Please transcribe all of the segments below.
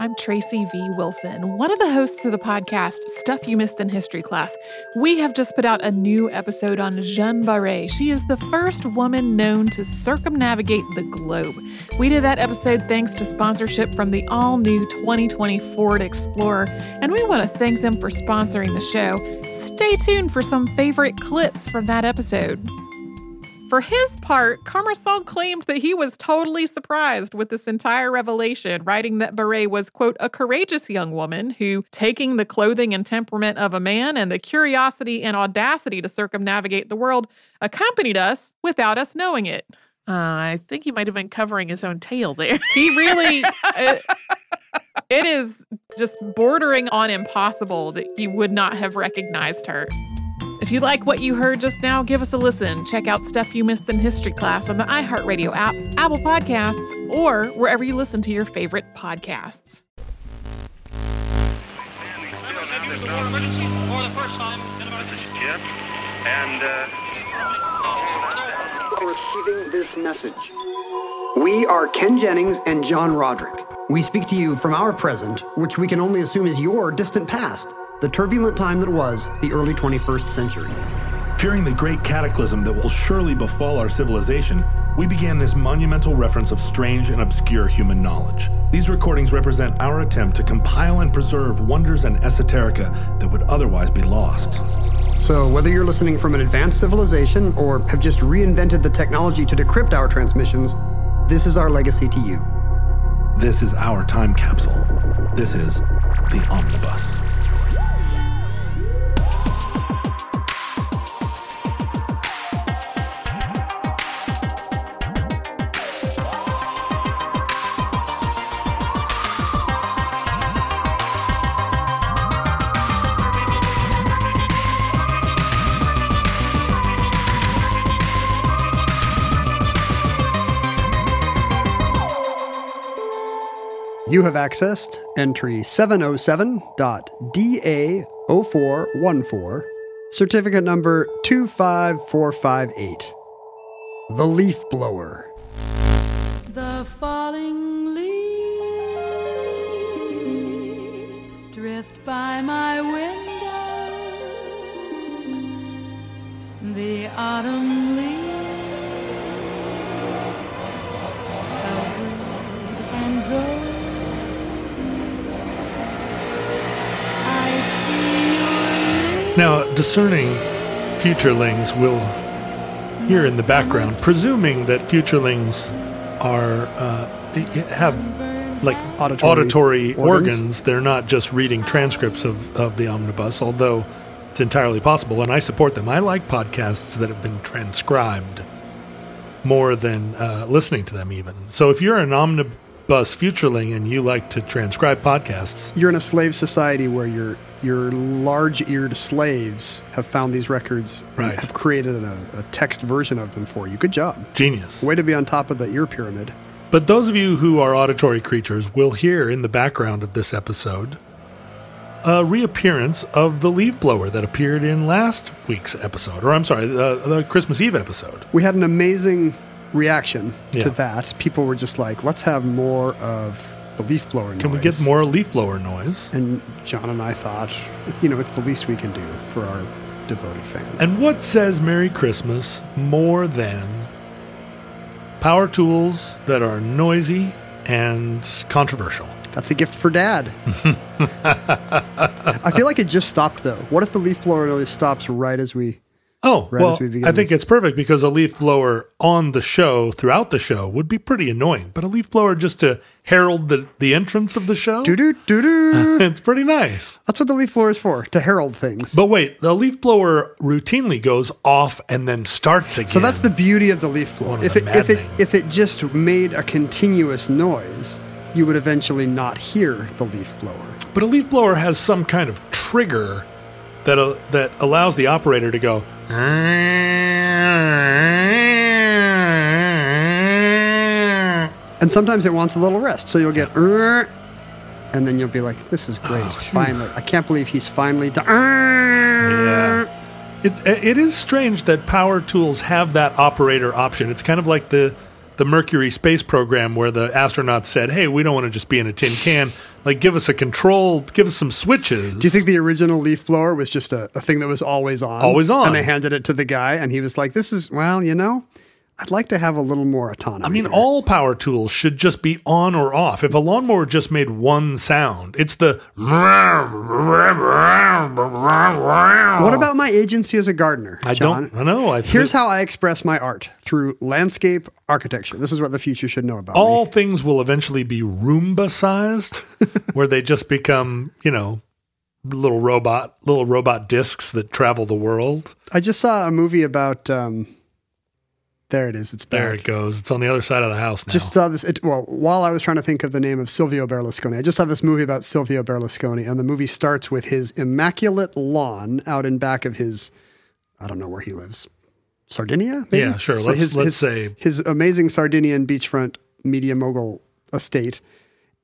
I'm Tracy V. Wilson, one of the hosts of the podcast Stuff You Missed in History Class. We have just put out a new episode on Jeanne Barré. She is the first woman known to circumnavigate the globe. We did that episode thanks to sponsorship from the all new 2020 Ford Explorer, and we want to thank them for sponsoring the show. Stay tuned for some favorite clips from that episode. For his part, Commerson claimed that he was totally surprised with this entire revelation, writing that Barré was, quote, a courageous young woman who, taking the clothing and temperament of a man and the curiosity and audacity to circumnavigate the world, accompanied us without us knowing it. Uh, I think he might have been covering his own tail there. He really. it, it is just bordering on impossible that he would not have recognized her. If you like what you heard just now, give us a listen. Check out Stuff You Missed in History Class on the iHeartRadio app, Apple Podcasts, or wherever you listen to your favorite podcasts. And receiving this message. We are Ken Jennings and John Roderick. We speak to you from our present, which we can only assume is your distant past, the turbulent time that was the early 21st century. Fearing the great cataclysm that will surely befall our civilization, we began this monumental reference of strange and obscure human knowledge. These recordings represent our attempt to compile and preserve wonders and esoterica that would otherwise be lost. So, whether you're listening from an advanced civilization or have just reinvented the technology to decrypt our transmissions, this is our legacy to you. This is our time capsule. This is the omnibus. You have accessed entry 707.DA0414, certificate number 25458. The Leaf Blower. The falling leaves drift by my window. The autumn Now, discerning futurelings will hear in the background, presuming that futurelings are uh, have like Auditory auditory, organs. organs. They're not just reading transcripts of, of the omnibus, although it's entirely possible, and I support them. I like podcasts that have been transcribed more than uh, listening to them, even. So if you're an omnibus futureling and you like to transcribe podcasts, You're in a slave society where your your large-eared slaves have found these records and have created a, a text version of them for you. Good job. genius. Way to be on top of the ear pyramid. But those of you who are auditory creatures will hear in the background of this episode a reappearance of the leaf blower that appeared in last week's episode, or I'm sorry, the, the Christmas Eve episode. We had an amazing reaction Yeah. to that. People were just like, "Let's have more of the leaf blower noise." Can we get more leaf blower noise? And John and I thought, you know, it's the least we can do for our devoted fans. And what says Merry Christmas more than power tools that are noisy and controversial? That's a gift for Dad. I feel like it just stopped though. What if the leaf blower noise stops right as we? Oh, Right well, we I think it's perfect because a leaf blower on the show throughout the show would be pretty annoying. But a leaf blower just to herald the, the entrance of the show, it's pretty nice. That's what the leaf blower is for, to herald things. But wait, the leaf blower routinely goes off and then starts again. So that's the beauty of the leaf blower. If it if it if it just made a continuous noise, you would eventually not hear the leaf blower. But a leaf blower has some kind of trigger that uh, that allows the operator to go. And sometimes it wants a little rest, so you'll get, and then you'll be like, "This is great! Oh, finally, I can't believe he's finally done." Yeah. It, it is strange that power tools have that operator option. It's kind of like the the Mercury space program where the astronauts said, "Hey, we don't want to just be in a tin can. Like, give us a control, give us some switches. Do you think the original leaf blower was just a, a thing that was always on? Always on. And they handed it to the guy, and he was like, "This is well, you know, I'd like to have a little more autonomy." I mean, here." all power tools should just be on or off. If a lawnmower just made one sound, it's the. What about my agency as a gardener? I John? don't I know. I Here's how I express my art through landscape architecture. This is what the future should know about all me. things will eventually be Roomba sized, where they just become, you know, little robot, little robot discs that travel the world. I just saw a movie about. Um, there it is. It's back. There it goes. It's on the other side of the house now. Just saw this. It, well, while I was trying to think of the name of Silvio Berlusconi, I just saw this movie about Silvio Berlusconi, and the movie starts with his immaculate lawn out in back of his. I don't know where he lives. Sardinia, maybe. Yeah, sure. Let's- let's say- his amazing Sardinian beachfront media mogul estate,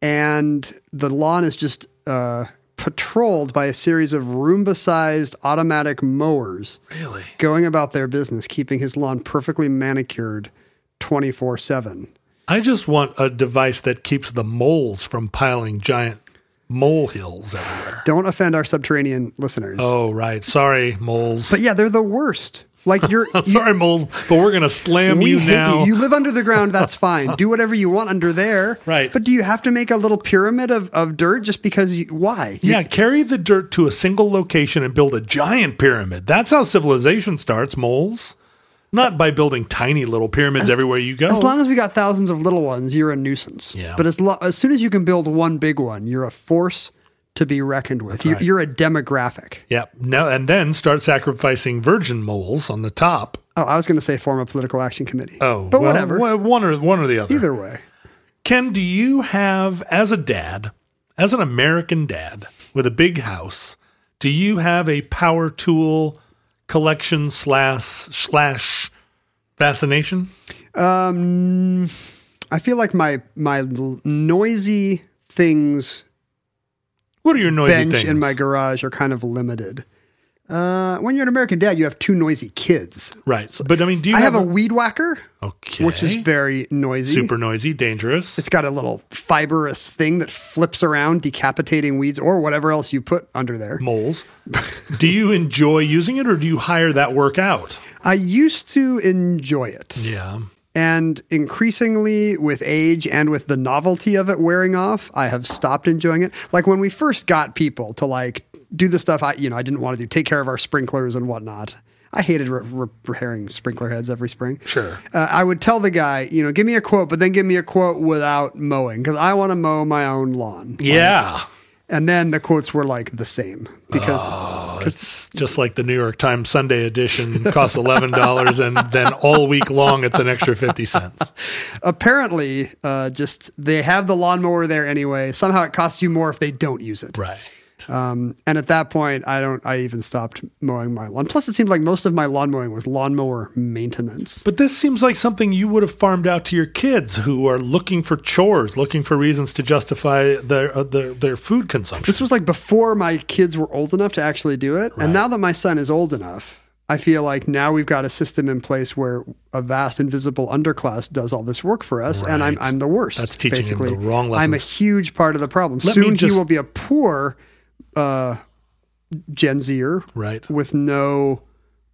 and the lawn is just uh, patrolled by a series of Roomba-sized automatic mowers really? going about their business, keeping his lawn perfectly manicured, twenty four seven. I just want a device that keeps the moles from piling giant mole hills everywhere. Don't offend our subterranean listeners. Oh, right. Sorry, moles. But yeah, they're the worst. Like you're you- Sorry, moles, but we're going to slam you now. you. You live under the ground, that's fine. Do whatever you want under there. Right. But do you have to make a little pyramid of, of dirt just because you why? You- Yeah, carry the dirt to a single location and build a giant pyramid. That's how civilization starts, moles. Not by building tiny little pyramids everywhere you go. As long as we got thousands of little ones, you're a nuisance. Yeah. But as lo- as soon as you can build one big one, you're a force to be reckoned with. You, right. You're a demographic. yep. No, and then start sacrificing virgin moles on the top. Oh, I was going to say form a political action committee. Oh, but well, whatever. wha- One or one or the other. Either way. Ken, do you have, as a dad, as an American dad with a big house, do you have a power tool collection slash slash fascination? Um, I feel like my my noisy things What are your noisy bench things? in my garage are kind of limited. Uh, when you're an American dad, you have two noisy kids. right, but I mean, do you I have a a weed whacker, okay, which is very noisy. super noisy, dangerous? It's got a little fibrous thing that flips around, decapitating weeds or whatever else you put under there. moles. do you enjoy using it, or do you hire that work out? I used to enjoy it. Yeah, And increasingly, with age and with the novelty of it wearing off, I have stopped enjoying it. Like when we first got people to like do the stuff I, you know, I didn't want to do, take care of our sprinklers and whatnot. I hated re- re- repairing sprinkler heads every spring. Sure. Uh, I would tell the guy, you know, give me a quote, but then give me a quote without mowing because I want to mow my own lawn. yeah. And then the quotes were like the same because Oh, It's just like the New York Times Sunday edition costs eleven dollars, and then all week long it's an extra fifty cents. apparently, uh, just they have the lawnmower there anyway. Somehow it costs you more if they don't use it. Right. Um, and at that point, I don't. I even stopped mowing my lawn. Plus, it seemed like most of my lawn mowing was lawnmower maintenance. But this seems like something you would have farmed out to your kids who are looking for chores, looking for reasons to justify their uh, their, their food consumption. This was like before my kids were old enough to actually do it. And now that my son is old enough, I feel like now we've got a system in place where a vast invisible underclass does all this work for us, and I'm I'm the worst. That's teaching him the basically. wrong I'm a huge part of the problem. Let Soon he will be a poor uh, Gen Zer Right. with no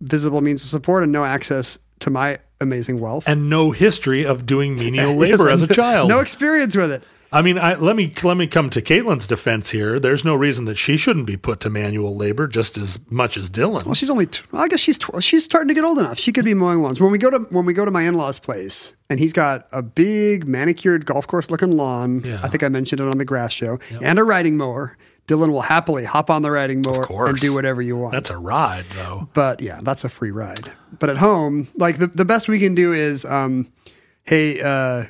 visible means of support and no access to my amazing wealth. and no history of doing menial labor as a child. No experience with it. I mean, I, let me let me come to Caitlin's defense here. There's no reason that she shouldn't be put to manual labor just as much as Dylan. Well, she's only. T- well, I guess she's tw- she's starting to get old enough. She could be mowing lawns. When we go to when we go to my in laws' place, and he's got a big manicured golf course looking lawn. Yeah. I think I mentioned it on the grass show, and a riding mower. Dylan will happily hop on the riding mower and do whatever you want. That's a ride, though. but yeah, that's a free ride. But at home, like the, the best we can do is, um, hey, uh,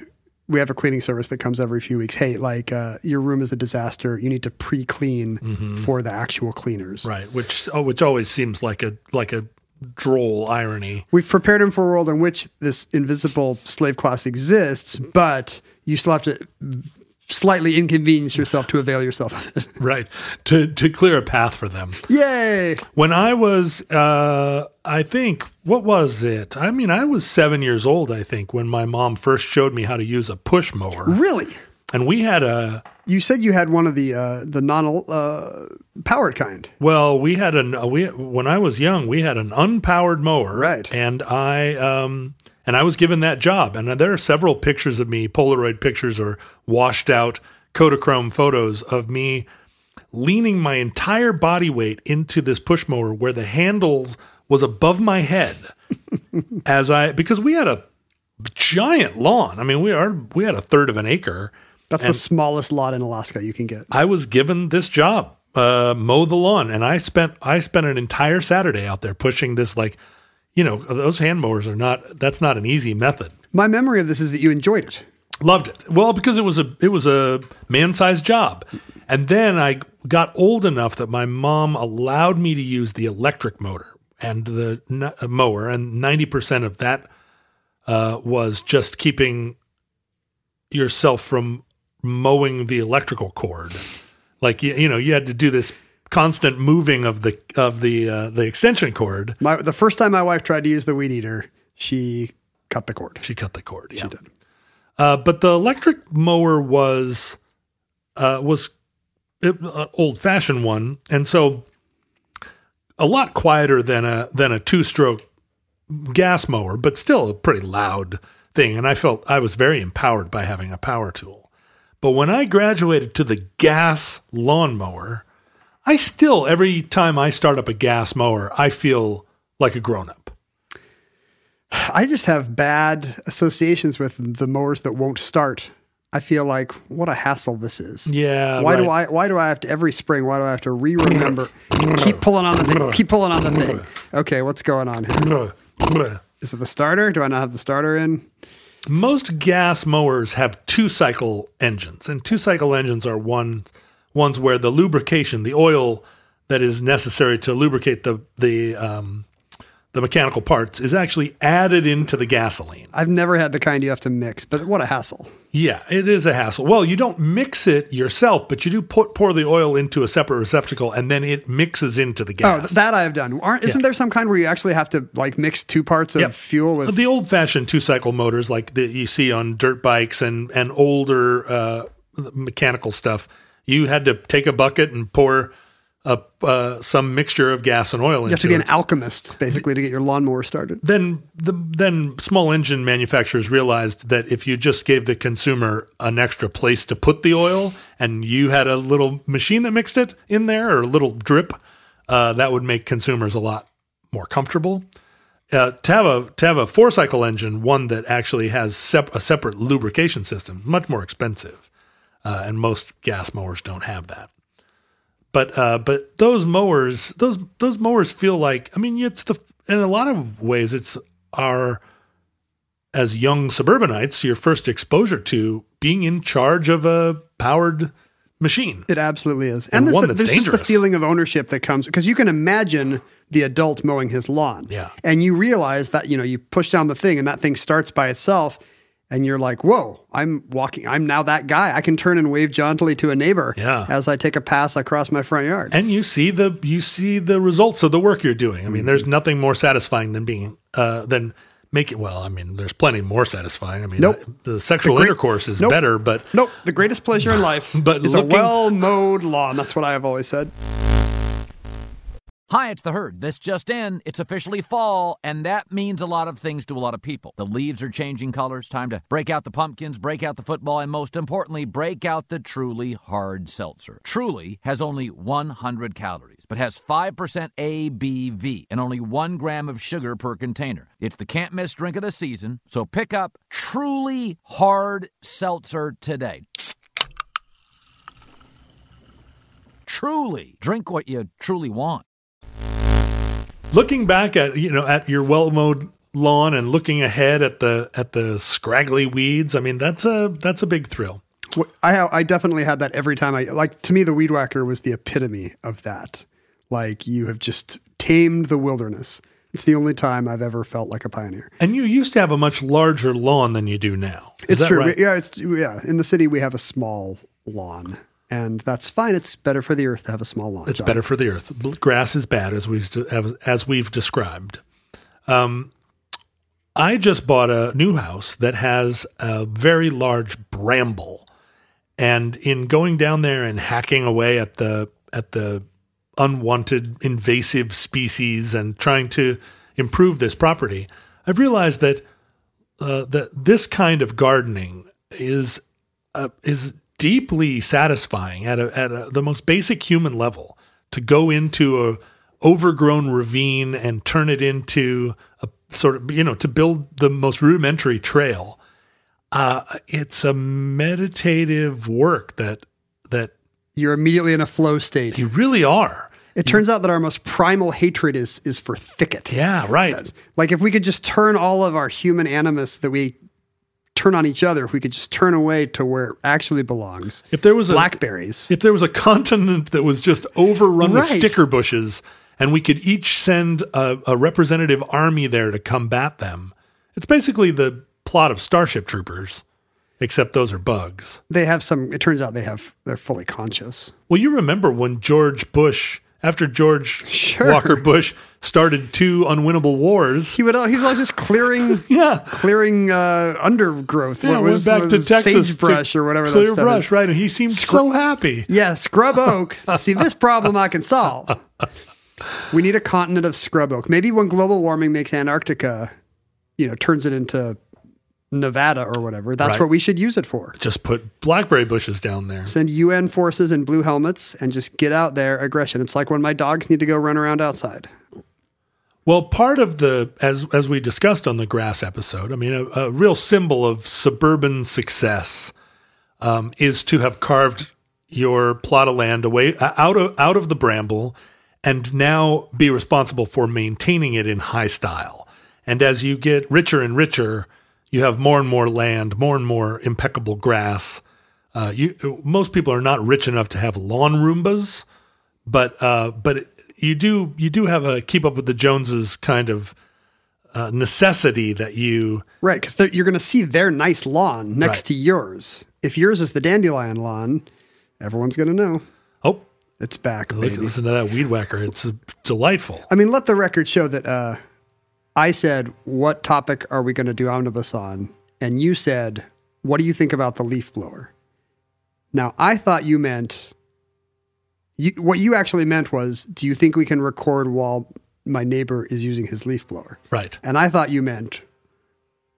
we have a cleaning service that comes every few weeks. Hey, like uh, your room is a disaster. You need to pre-clean for the actual cleaners. Mm-hmm. Right, which oh, which always seems like a like a droll irony. We've prepared him for a world in which this invisible slave class exists, but you still have to slightly inconvenience yourself to avail yourself of it. Right, to to clear a path for them. Yay! When I was, uh, I think, what was it? I mean, I was seven years old. I think when my mom first showed me how to use a push mower. Really? And we had a You said you had one of the uh, the non uh, powered kind. well, we had an we when I was young, we had an unpowered mower, Right. And I um and I was given that job, and there are several pictures of me, Polaroid pictures or washed out Kodachrome photos of me leaning my entire body weight into this push mower where the handles was above my head as I because we had a giant lawn. I mean, we are we had a third of an acre. That's the smallest lot in Alaska you can get. I was given this job, uh, mow the lawn, and I spent I spent an entire Saturday out there pushing this like, you know, those hand mowers are not that's not an easy method. My memory of this is that you enjoyed it. Loved it. Well, because it was a it was a man-sized job. And then I got old enough that my mom allowed me to use the electric motor and the n- uh, mower and 90% of that uh, was just keeping yourself from mowing the electrical cord. Like you, you know, you had to do this constant moving of the of the uh, the extension cord. My the first time my wife tried to use the weed eater, she cut the cord. She cut the cord. Yeah. She did. Uh, but the electric mower was uh, was an old fashioned one, and so a lot quieter than a than a two stroke gas mower, but still a pretty loud thing. And I felt I was very empowered by having a power tool. But when I graduated to the gas lawnmower, I still every time I start up a gas mower, I feel like a grown up. I just have bad associations with the mowers that won't start. I feel like what a hassle this is. Yeah. Why do. I why do I have to every spring, why do I have to re-remember keep pulling on the thing, keep pulling on the thing. Okay, what's going on here? Is it the starter? Do I not have the starter in? Most gas mowers have two cycle engines, and two cycle engines are one ones where the lubrication, the oil that is necessary to lubricate the the um, the mechanical parts, is actually added into the gasoline. I've never had the kind you have to mix, but what a hassle. Yeah, it is a hassle. Well, you don't mix it yourself, but you do put, pour the oil into a separate receptacle, and then it mixes into the Oh, gas. Oh, that I have done. Aren't isn't Yeah. there some kind where you actually have to like mix two parts of Yep. fuel with the old fashioned two cycle motors like that you see on dirt bikes and and older uh, mechanical stuff. You had to take a bucket and pour a, uh, some mixture of gas and oil you have to be it. an alchemist basically to get your lawnmower started. then the then small engine manufacturers realized that if you just gave the consumer an extra place to put the oil and you had a little machine that mixed it in there or a little drip, uh, that would make consumers a lot more comfortable. Uh, to have a to have a four cycle engine, one that actually has sep- a separate lubrication system, much more expensive, uh, and most gas mowers don't have that. But uh, but those mowers, those those mowers feel like I mean it's the in a lot of ways it's our as young suburbanites your first exposure to being in charge of a powered machine. It absolutely is. And there's one the, that's there's just the feeling of ownership that comes because you can imagine the adult mowing his lawn. Yeah. And you realize that, you know, you push down the thing and that thing starts by itself and you're like, whoa, I'm walking, I'm now that guy. I can turn and wave jauntily to a neighbor Yeah. as I take a pass across my front yard. and you see the you see the results of the work you're doing. I mean, there's nothing more satisfying than being uh, than making. Well, I mean, there's plenty more satisfying. I mean, Nope. the, the sexual The great- intercourse is Nope. better, but Nope. The greatest pleasure in life But is looking- a well mowed lawn. That's what I have always said. Hi, it's the herd. This just in. It's officially fall, and that means a lot of things to a lot of people. The leaves are changing colors. Time to break out the pumpkins, break out the football, and most importantly, break out the truly hard seltzer. Truly has only 100 calories, but has 5% ABV and only one gram of sugar per container. It's the can't miss drink of the season, so pick up Truly Hard Seltzer today. Truly. Drink what you truly want. Looking back at you know at your well mowed lawn and looking ahead at the at the scraggly weeds, I mean that's a that's a big thrill. I I definitely had that every time I like to me the weed whacker was the epitome of that. Like you have just tamed the wilderness. It's the only time I've ever felt like a pioneer. And you used to have a much larger lawn than you do now. Is It's true. right? Yeah, it's yeah. In the city we have a small lawn, and that's fine. It's better for the earth to have a small lawn. It's John. better for the earth. Grass is bad, as we as, as we've described. Um, I just bought a new house that has a very large bramble, And in going down there and hacking away at the at the unwanted invasive species and trying to improve this property, I've realized that uh, that this kind of gardening is uh, is deeply satisfying at a, at a, the most basic human level. To go into a overgrown ravine and turn it into a sort of you know to build the most rudimentary trail. Uh, it's a meditative work that that You're immediately in a flow state. you really are. It turns out that our most primal hatred is is for thicket. Yeah, right. That's- like if we could just turn all of our human animus that we turn on each other, if we could just turn away to where it actually belongs. If there was a Blackberries. if there was a continent that was just overrun with sticker bushes, and we could each send a, a representative army there to combat them, it's basically the plot of Starship Troopers, except those are bugs. They have some it turns out they have they're fully conscious. Well, you remember when George Bush, after George Sure. Walker Bush started two unwinnable wars, He would he was all just clearing yeah. clearing uh, undergrowth. Yeah, what went was back the to Texas, sagebrush to or whatever clear that stuff brush, is. right? And he seemed so happy. Yeah, scrub oak. See, this problem I can solve. We need a continent of scrub oak. Maybe when global warming makes Antarctica, you know, turns it into Nevada or whatever, that's Right. what we should use it for. Just put blackberry bushes down there. Send UN forces in blue helmets and just get out there aggression. It's like when my dogs need to go run around outside. Well, part of the as as we discussed on the grass episode, I mean, a, a real symbol of suburban success um, is to have carved your plot of land away uh, out of out of the bramble, and now be responsible for maintaining it in high style. And as you get richer and richer, you have more and more land, more and more impeccable grass. Uh, you most people are not rich enough to have lawn Roombas, but uh, but it, you do you do have a keep up with the Joneses kind of uh, necessity that you Right, because you're going to see their nice lawn next Right. to yours. If yours is the dandelion lawn, everyone's going to know oh it's back, look, baby. listen to that weed whacker it's delightful I mean, let the record show that uh, I said, "What topic are we going to do omnibus on?" And you said, "What do you think about the leaf blower?" Now, I thought you meant you, what you actually meant was, "Do you think we can record while my neighbor is using his leaf blower?" right And I thought you meant,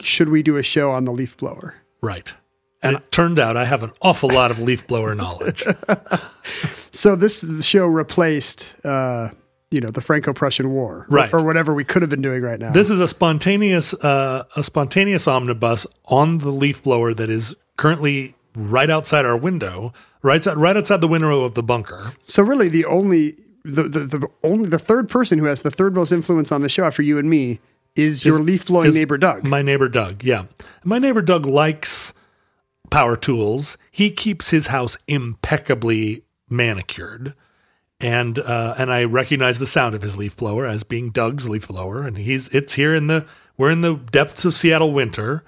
"Should we do a show on the leaf blower?" right and it turned out I have an awful lot of leaf blower knowledge So this show replaced, uh, you know, the Franco-Prussian War, Right. or whatever we could have been doing right now. this is a spontaneous uh, a spontaneous omnibus on the leaf blower that is currently right outside our window right outside, right outside the window of the bunker So really, the only the, the the only the third person who has the third most influence on the show after you and me is your leaf blowing neighbor Doug. My neighbor Doug, yeah. My neighbor Doug likes power tools. He keeps his house impeccably manicured. And uh, and I recognize the sound of his leaf blower as being Doug's leaf blower. And he's it's here in the we're in the depths of Seattle winter,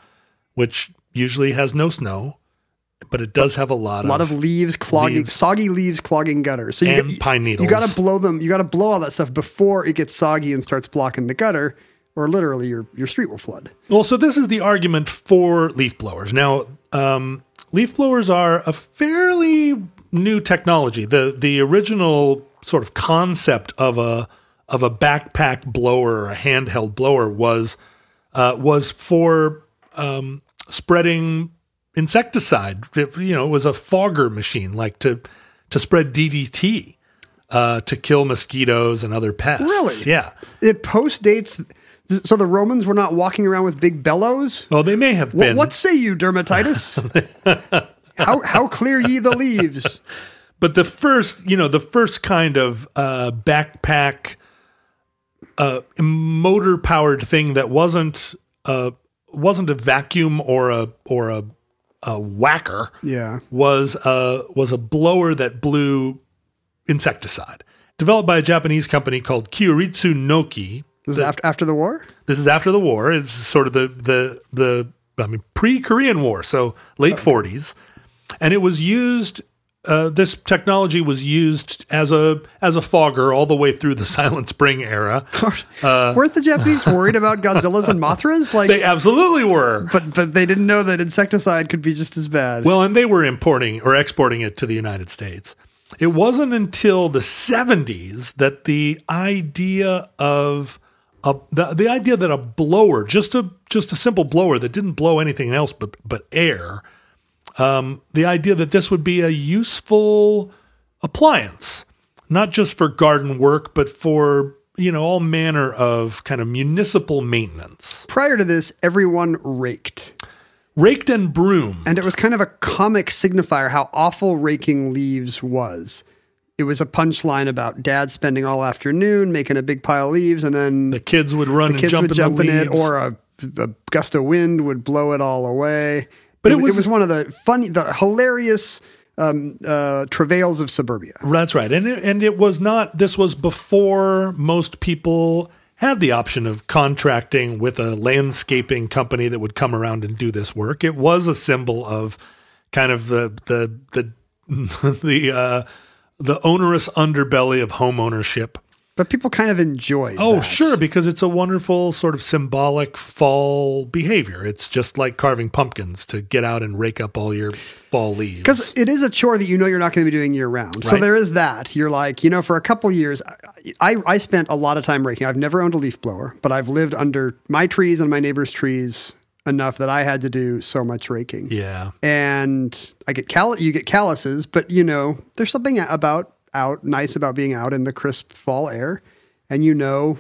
which usually has no snow, but it does have a lot, a lot of leaves clogging, leaves. soggy leaves clogging gutters. So you And got- pine needles. You got to blow them. You got to blow all that stuff before it gets soggy and starts blocking the gutter, or literally your your street will flood. Well, so this is the argument for leaf blowers. Now, um, leaf blowers are a fairly new technology. the The original sort of concept of a of a backpack blower, or a handheld blower, was uh, was for um, spreading insecticide. It, you know, it was a fogger machine, like to to spread DDT uh, to kill mosquitoes and other pests. Really? Yeah. It post dates. So the Romans were not walking around with big bellows. Well, they may have been. what say you, dermatitis? how how clear ye the leaves? But the first, you know, the first kind of uh, backpack, uh, motor powered thing that wasn't uh, wasn't a vacuum or a or a, a whacker Yeah. was a was a blower that blew insecticide. Developed by a Japanese company called Kyoritsu Noki. This is after after the war. This is after the war. It's sort of the the the I mean pre Korean War, so late forties, and it was used uh, this technology was used as a as a fogger all the way through the Silent Spring era. Weren't the Japanese worried about Godzillas and Mothras? Like, They absolutely were. but but they didn't know that insecticide could be just as bad. Well, and they were importing or exporting it to the United States. It wasn't until the 70s that the idea of a, the, the idea that a blower, just a just a simple blower that didn't blow anything else but but air, um, the idea that this would be a useful appliance, not just for garden work, but for you know all manner of kind of municipal maintenance, Prior to this, everyone raked. raked and broom. And it was kind of a comic signifier how awful raking leaves was. It was a punchline about dad spending all afternoon making a big pile of leaves, and then The kids would run the and kids jump would in jump in it, or a, a gust of wind would blow it all away. But it it, was- it was one of the funny, the hilarious um, uh, travails of suburbia. That's right, and it, and it was not. This was before most people had the option of contracting with a landscaping company that would come around and do this work. It was a symbol of kind of the the the the uh, the onerous underbelly of home ownership. But people kind of enjoy. Oh, that. sure, because it's a wonderful sort of symbolic fall behavior. It's just like carving pumpkins to get out and rake up all your fall leaves. Because it is a chore that you know you're not going to be doing year round. So there is that. You're like, you know, for a couple years, I, I spent a lot of time raking. I've never owned a leaf blower, but I've lived under my trees and my neighbors' trees enough that I had to do so much raking. yeah, And I get cal- you get calluses, but you know, there's something about out nice about being out in the crisp fall air, and you know,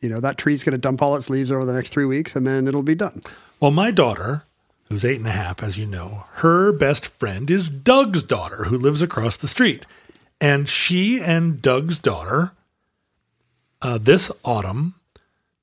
you know that tree's going to dump all its leaves over the next three weeks, and then it'll be done. Well, my daughter, who's eight and a half, as you know, her best friend is Doug's daughter, who lives across the street. And she and Doug's daughter, uh, this autumn,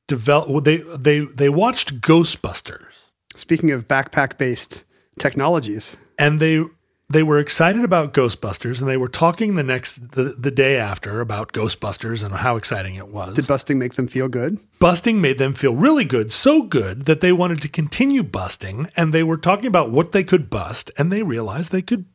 develop. They they they watched Ghostbusters, Speaking of backpack based technologies, and they they were excited about Ghostbusters, and they were talking the next the, the day after about Ghostbusters and how exciting it was. did busting make them feel good? busting made them feel really good, so good that they wanted to continue busting, and they were talking about what they could bust, and they realized they could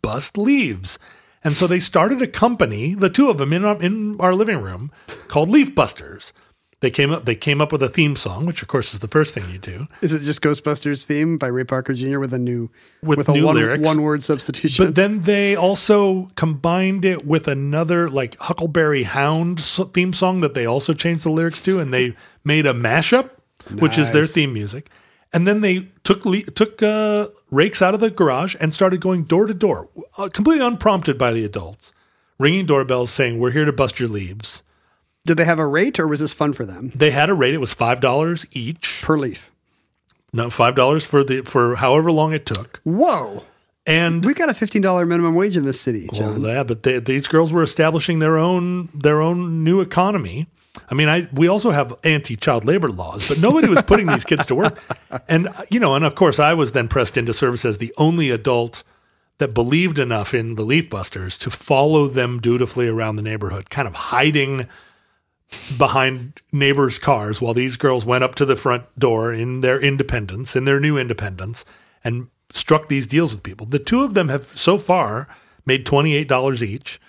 bust leaves. And so they started a company, the two of them in our, in our living room, called Leaf Busters. They came up they came up with a theme song, which of course is the first thing you do. Is it just Ghostbusters theme by Ray Parker Jr. with a new With a new one, lyrics. one word substitution? But then they also combined it with another like Huckleberry Hound theme song that they also changed the lyrics to, and they made a mashup, which is their theme music. And then they took took uh, rakes out of the garage and started going door to door, uh, completely unprompted by the adults, ringing doorbells saying, "We're here to bust your leaves." Did they have a rate, or was this fun for them They had a rate; it was five dollars each. per leaf? No, five dollars for the for however long it took. Whoa, And we got a fifteen dollar minimum wage in this city, Well, yeah, but they, these girls were establishing their own their own new economy. I mean, I we also have anti-child labor laws, but nobody was putting these kids to work. And you know, and of course, I was then pressed into service as the only adult that believed enough in the Leaf Busters to follow them dutifully around the neighborhood, kind of hiding behind neighbors' cars while these girls went up to the front door in their independence, in their new independence, and struck these deals with people. The two of them have so far made $28 each,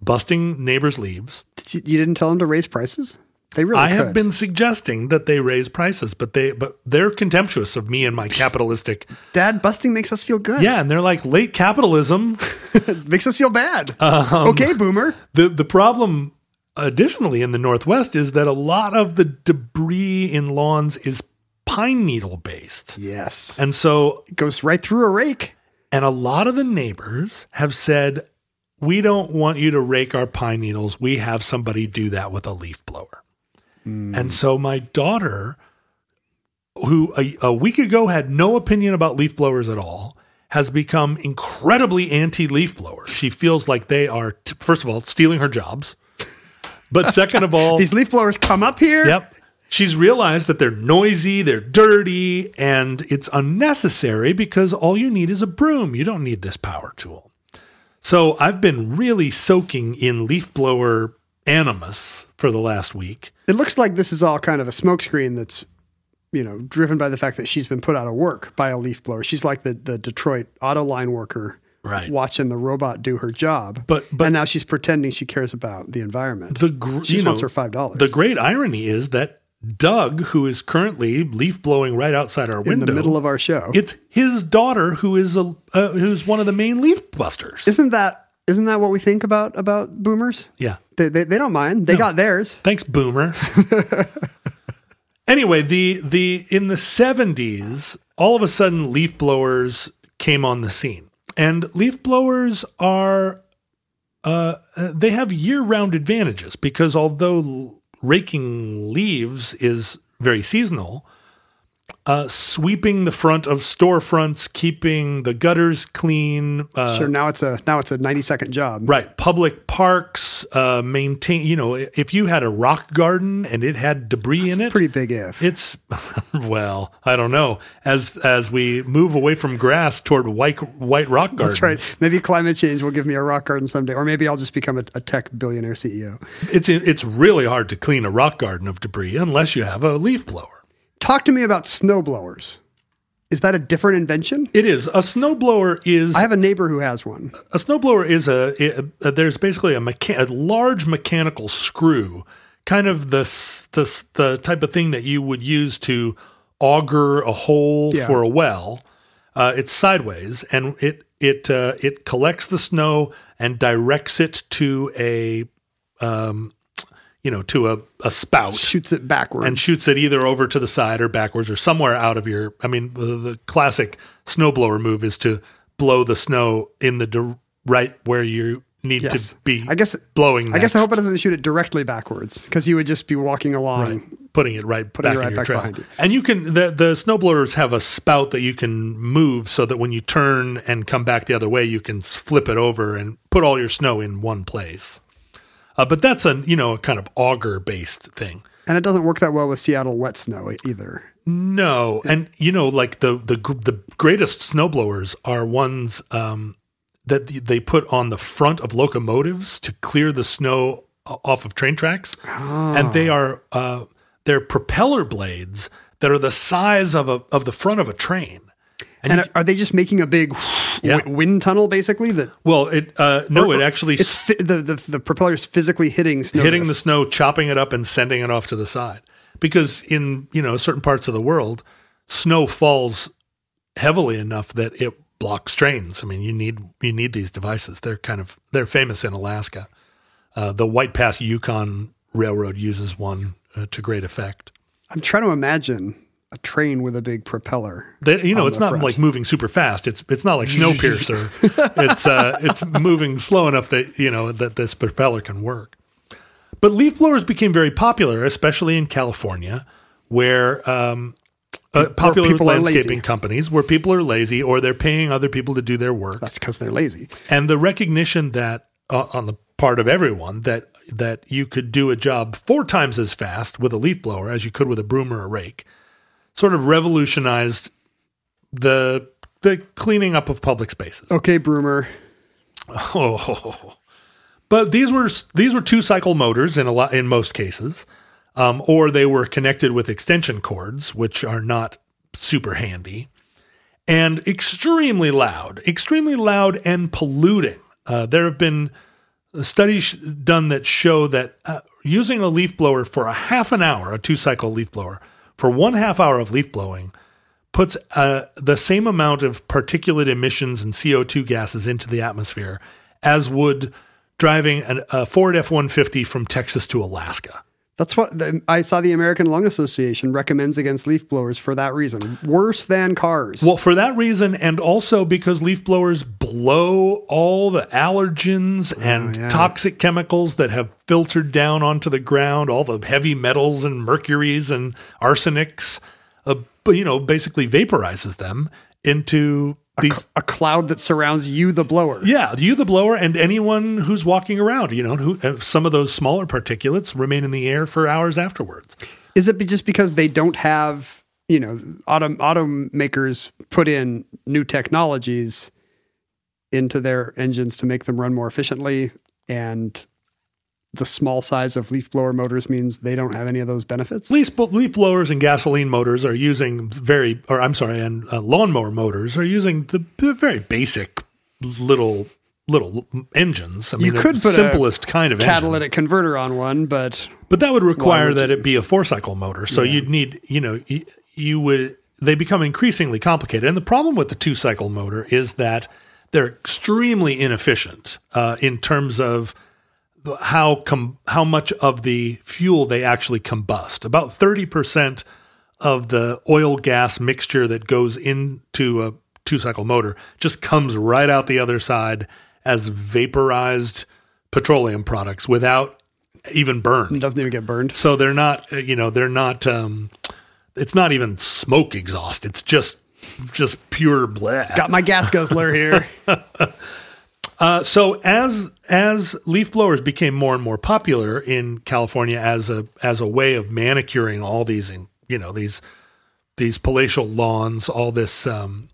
busting neighbors' leaves. Did you, you didn't tell them to raise prices. They really I could. have been suggesting that they raise prices, but they but they're contemptuous of me and my capitalistic. Dad, busting makes us feel good. yeah, and they're like late capitalism. Makes us feel bad. Um, okay, boomer. The the problem additionally in the Northwest is that a lot of the debris in lawns is pine needle based. Yes. And so It goes right through a rake. and a lot of the neighbors have said we don't want you to rake our pine needles. We have somebody do that with a leaf blower. Hmm. And so my daughter who a, a week ago had no opinion about leaf blowers at all has become incredibly anti leaf blower. She feels like they are t- first of all stealing her jobs. But second of all, These leaf blowers come up here. Yep. She's realized that they're noisy, they're dirty, and it's unnecessary because all you need is a broom. You don't need this power tool. So I've been really soaking in leaf blower animus for the last week. It looks like this is all kind of a smokescreen that's, you know, driven by the fact that she's been put out of work by a leaf blower. She's like the, the Detroit auto line worker Right. watching the robot do her job. But- but- and now she's pretending she cares about the environment. The gr- she wants know, her five dollars. The great irony is that Doug, who is currently leaf blowing right outside our window, in the middle of our show. it's his daughter who is a uh, who's one of the main leaf busters. Isn't that isn't that what we think about about boomers? yeah. They they, they don't mind. They got theirs. Thanks, Boomer. anyway, the the in the seventies, all of a sudden, leaf blowers came on the scene, and leaf blowers are uh, uh, they have year round advantages because although raking leaves is very seasonal. Uh, sweeping the front of storefronts, keeping the gutters clean, uh, sure. Now it's a now it's a ninety second job. Right. Public parks, uh, maintain, you know, if you had a rock garden and it had debris in it, Pretty big if. it's, well, I don't know. As, as we move away from grass toward white, white rock gardens, That's right. Maybe climate change will give me a rock garden someday, or maybe I'll just become a, a tech billionaire CEO. it's, it's really hard to clean a rock garden of debris unless you have a leaf blower. Talk to me about snowblowers. Is that a different invention? It is. A snowblower is I have a neighbor who has one. a snowblower is a, a, a- there's basically a, mecha- a large mechanical screw, kind of the, the the type of thing that you would use to auger a hole Yeah. for a well. Uh, it's sideways, and it it uh, it collects the snow and directs it to a um, you know to a, a spout Shoots it backwards. and shoots it either over to the side or backwards or somewhere out of your. I mean, the, the classic snowblower move is to blow the snow in the di- right where you need Yes. to be. I guess blowing. I guess I hope it doesn't shoot it directly backwards because you would just be walking along. Right. Putting it right Putting back it right in your back trail. behind you. And you can the the snowblowers have a spout that you can move so that when you turn and come back the other way, you can flip it over and put all your snow in one place. Uh, but that's a you know a kind of auger based thing. And it doesn't work that well with Seattle wet snow either. No, and you know, like the the the greatest snowblowers are ones um, that they put on the front of locomotives to clear the snow off of train tracks, and they are uh, they're propeller blades that are the size of a of the front of a train. And, are they just making a big Yeah. wind tunnel basically that Well, it uh, no, it actually it's fi- the, the the propeller's physically hitting snow hitting the snow, chopping it up, and sending it off to the side. Because in you know certain parts of the world, snow falls heavily enough that it blocks trains. I mean, you need you need these devices. They're kind of they're famous in Alaska. Uh, the White Pass Yukon Railroad uses one uh, to great effect. I'm trying to imagine a train with a big propeller. They, you know, it's not front. like moving super fast. It's it's not like Snowpiercer. it's uh, it's moving slow enough that you know that this propeller can work. But leaf blowers became very popular, especially in California, where um, uh, popular landscaping companies where people are lazy or they're paying other people to do their work, That's because they're lazy. and the recognition that uh, on the part of everyone that that you could do a job four times as fast with a leaf blower as you could with a broom or a rake, sort of revolutionized the the cleaning up of public spaces. Okay, Broomer. Oh. But these were these were two cycle motors in a lot in most cases, um, or they were connected with extension cords, which are not super handy, and extremely loud, extremely loud and polluting. Uh, there have been studies done that show that uh, using a leaf blower for a half an hour, a two cycle leaf blower, for one half hour of leaf blowing, puts uh, the same amount of particulate emissions and CO2 gases into the atmosphere as would driving an, a Ford F 150 from Texas to Alaska. That's what the, I saw. The American Lung Association recommends against leaf blowers for that reason. Worse than cars. Well, for that reason, and also because leaf blowers blow all the allergens and yeah. toxic chemicals that have filtered down onto the ground, all the heavy metals and mercuries and arsenics, uh, you know, basically vaporizes them into these a cloud that surrounds you, the blower. Yeah, you, the blower, and anyone who's walking around. You know, who uh, some of those smaller particulates remain in the air for hours afterwards. Is it just because they don't have, you know, auto automakers put in new technologies into their engines to make them run more efficiently, and the small size of leaf blower motors means they don't have any of those benefits? Leaf, leaf blowers and gasoline motors are using very, or I'm sorry, and uh, lawnmower motors are using the, very basic little little engines. I You mean, could the put a simplest kind of engine. Catalytic converter on one, but But that would require would that you- it be a four cycle motor. So you'd need, you know, you, you would, they become increasingly complicated. And the problem with the two cycle motor is that they're extremely inefficient uh, in terms of how com- how much of the fuel they actually combust. About 30% of the oil gas mixture that goes into a two cycle motor just comes right out the other side as vaporized petroleum products without even burned. it doesn't even get burned. So they're not, uh, you know, they're not. Um, it's not even smoke exhaust. It's just, just pure bleh. Got my gas guzzler here. Uh, so as as leaf blowers became more and more popular in California as a as a way of manicuring all these, you know, these these palatial lawns, all this, um,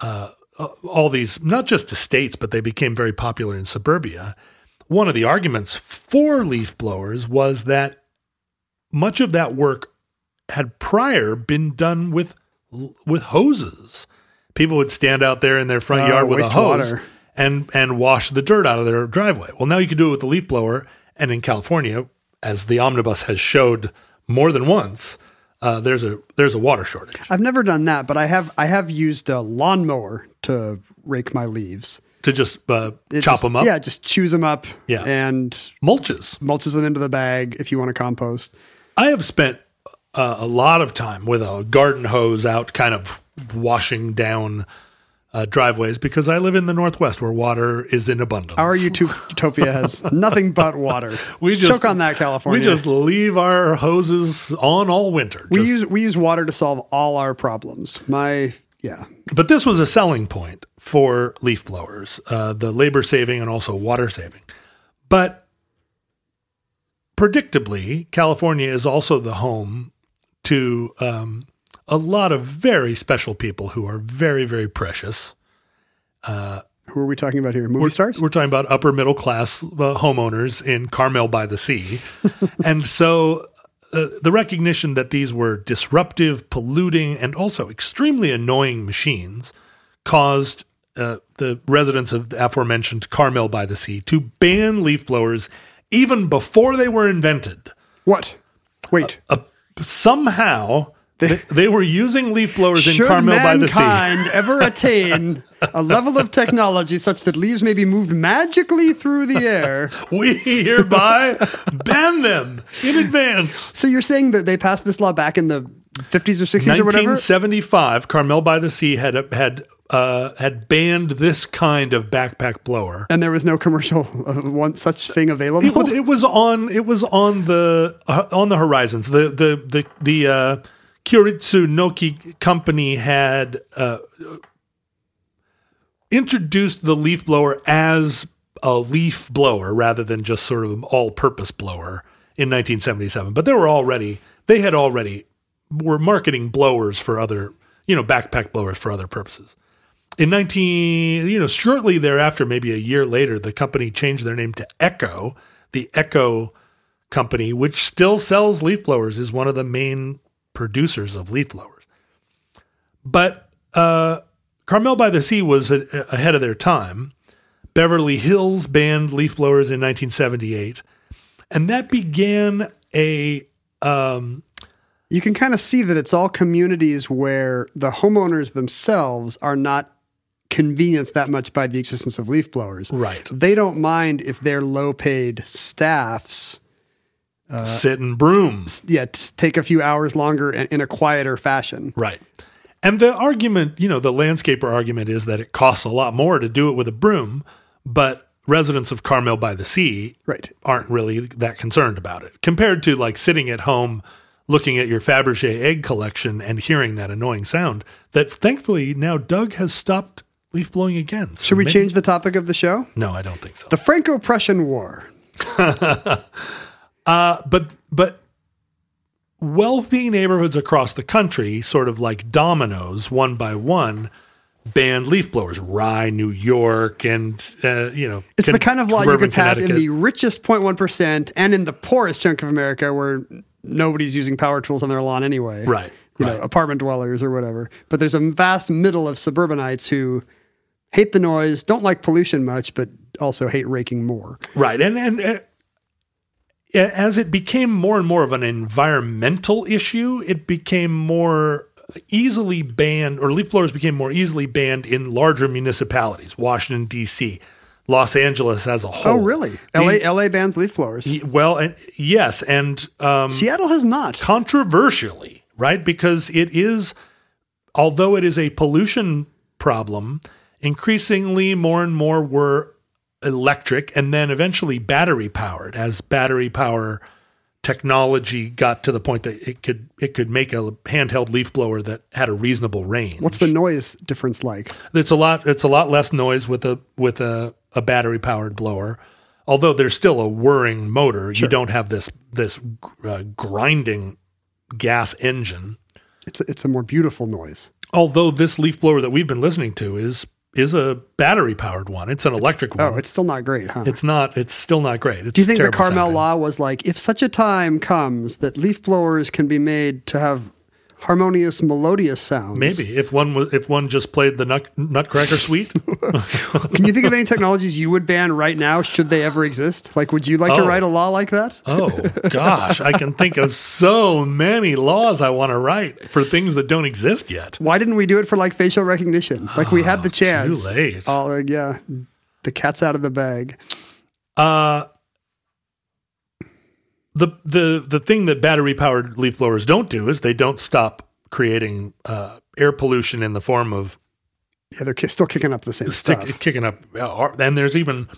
uh, uh, all these, not just estates, but they became very popular in suburbia. One of the arguments for leaf blowers was that much of that work had prior been done with with hoses. People would stand out there in their front Oh, yard with a hose water. And and wash the dirt out of their driveway. Well, now you can do it with the leaf blower, and in California, as the omnibus has showed more than once, uh, there's a there's a water shortage. I've never done that, but I have I have used a lawnmower to rake my leaves. To just uh, chop just- them up, Yeah, just chews them up. Yeah. and mulches. mulches them into the bag if you want to compost. I have spent uh, a lot of time with a garden hose out, kind of washing down uh, driveways because I live in the Northwest where water is in abundance. Our utopia has nothing but water. we just choke on that, California. We just leave our hoses on all winter. we use we use water to solve all our problems. My yeah, But this was a selling point for leaf blowers, uh, the labor saving and also water saving. But predictably, California is also the home to um, a lot of very special people who are very, very precious. who are we talking about here? Movie stars? We're talking about upper middle class uh, homeowners in Carmel by the Sea. and so uh, the recognition that these were disruptive, polluting, and also extremely annoying machines caused uh, the residents of the aforementioned Carmel by the Sea to ban leaf blowers even before they were invented. What? Wait. Uh, somehow they, they were using leaf blowers in Carmel by the Sea. mankind ever attain a level of technology such that leaves may be moved magically through the air? We hereby ban them in advance. So you're saying that they passed this law back in the 50s or 60s or whatever? 1975, Carmel by the Sea had had uh, had banned this kind of backpack blower. And there was no commercial of one such thing available? It was, it was on it was on the uh, on the horizons. The the the the uh, Kyoritsu Noki company had uh, introduced the leaf blower as a leaf blower rather than just sort of an all-purpose blower in 1977. But they were already they had already were marketing blowers for other you know backpack blowers for other purposes. In 19, you know, shortly thereafter, maybe a year later, the company changed their name to Echo. The Echo company, which still sells leaf blowers, is one of the main producers of leaf blowers. But uh, Carmel by the Sea was a, ahead of their time. Beverly Hills banned leaf blowers in 1978, and that began a um, you can kind of see that it's all communities where the homeowners themselves are not convenienced that much by the existence of leaf blowers. Right. They don't mind if their low paid staffs sit and broom. yeah, take a few hours longer in, in a quieter fashion. Right. And the argument, you know, the landscaper argument is that it costs a lot more to do it with a broom, but residents of Carmel by the Sea Right. aren't really that concerned about it compared to like sitting at home looking at your Fabergé egg collection and hearing that annoying sound that thankfully now Doug has stopped leaf blowing again. So Should we maybe- change the topic of the show? No, I don't think so. The Franco Prussian War. but but wealthy neighborhoods across the country, sort of like dominoes, one by one, banned leaf blowers. Rye, New York, and uh, you know, It's the kind of law you could pass in the richest 0.1% and in the poorest chunk of America where nobody's using power tools on their lawn anyway. Right, You right. know, apartment dwellers or whatever. But there's a vast middle of suburbanites who hate the noise, don't like pollution much, but also hate raking more. Right. And, and, and as it became more and more of an environmental issue, it became more easily banned, or leaf blowers became more easily banned in larger municipalities, Washington, D.C., Los Angeles as a whole. Oh, really? LA, LA bans leaf blowers. Well, and, yes. And um, Seattle has not. controversially, right? Because it is, although it is a pollution problem, increasingly more and more were electric and then eventually battery powered as battery power technology got to the point that it could it could make a handheld leaf blower that had a reasonable range. What's the noise difference like? It's a lot. It's a lot less noise with a with a, a battery powered blower. Although there's still a whirring motor, you don't have this this uh, grinding gas engine. It's a, it's a more beautiful noise. Although this leaf blower that we've been listening to is is a battery powered one. It's an electric oh, one. Oh, it's still not great, huh? It's not. It's still not great. It's Do you think the Carmel sounding. law was like, if such a time comes that leaf blowers can be made to have harmonious, melodious sounds? Maybe if one was if one just played the nut, Nutcracker Suite. Can you think of any technologies you would ban right now, should they ever exist? Like, would you like to Oh. write a law like that? oh gosh, I can think of so many laws I want to write for things that don't exist yet. Why didn't we do it for like facial recognition? Like we had the chance. Ah, Too late. Oh, yeah. The cat's out of the bag. Uh the the the thing that battery powered leaf blowers don't do is they don't stop creating uh, air pollution in the form of Yeah, they're ki- still kicking up the same stick, stuff. kicking up. Uh, and there's even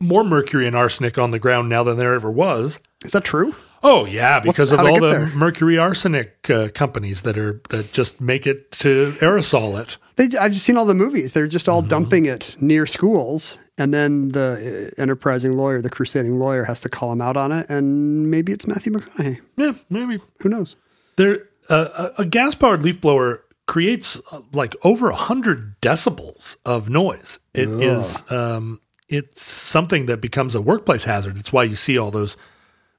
more mercury and arsenic on the ground now than there ever was. Is that true? Oh yeah, because of all the there? mercury arsenic uh, companies that are that just make it to aerosol it. They, I've just seen all the movies. They're just Mm-hmm. all dumping it near schools, and then the uh, enterprising lawyer, the crusading lawyer, has to call him out on it. And maybe it's Matthew McConaughey. Yeah, maybe Who knows? there uh, a, a gas powered leaf blower creates uh, like over a hundred decibels of noise. It is um, it's something that becomes a workplace hazard. It's why you see all those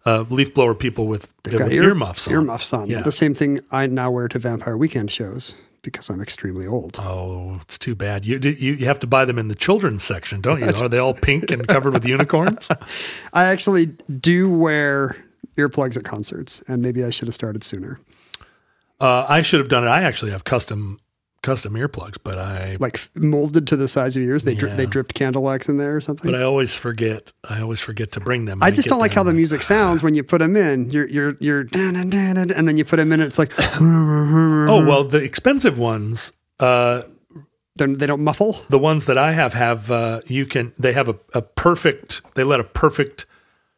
uh, leaf blower people with, with Got earmuffs on. Earmuffs on. Yeah. The same thing I now wear to Vampire Weekend shows because I'm extremely old. Oh, it's too bad. You, you you have to buy them in the children's section, don't you? Are they all pink and covered with unicorns? I actually do wear earplugs at concerts, and maybe I should have started sooner. Uh, I should have done it. I actually have custom custom earplugs, but I Like molded to the size of yours. They dri- they dripped candle wax in there or something. but I always forget. I always forget to bring them. I and just don't like how the music sounds when you put them in. You're you're you're and then you put them in. It's like Oh well, the expensive ones. Uh, they're- they don't muffle. the ones that I have have uh, you can they have a, a perfect they let a perfect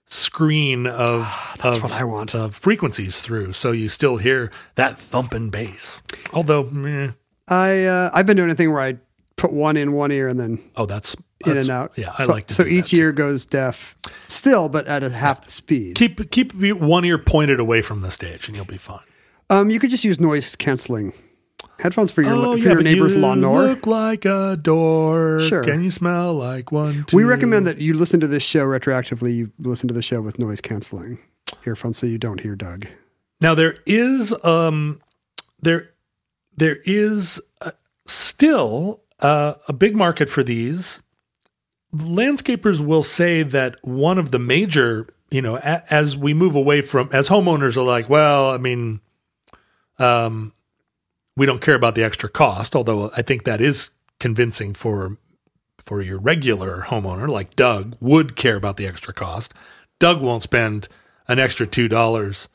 screen of That's of, what I want. of frequencies through, so you still hear that thumping bass. Although, meh, I uh, I've been doing a thing where I put one in one ear and then oh, that's, in that's- and out. Yeah, I so, like to. so each ear goes deaf, still, but at a half the speed. Keep keep one ear pointed away from the stage, and you'll be fine. Um, you could just use noise canceling headphones for your oh, for yeah, your neighbor's you lawnmower. Look like a door. Sure. Can you smell like one? We recommend that you listen to this show retroactively. You listen to the show with noise canceling earphones so you don't hear Doug. Now there is um there there is uh, still uh, a big market for these. Landscapers will say that one of the major, you know, a, as we move away from as homeowners are like, well, I mean, um, we don't care about the extra cost, although I think that is convincing for for your regular homeowner like Doug would care about the extra cost. Doug won't spend an extra two dollars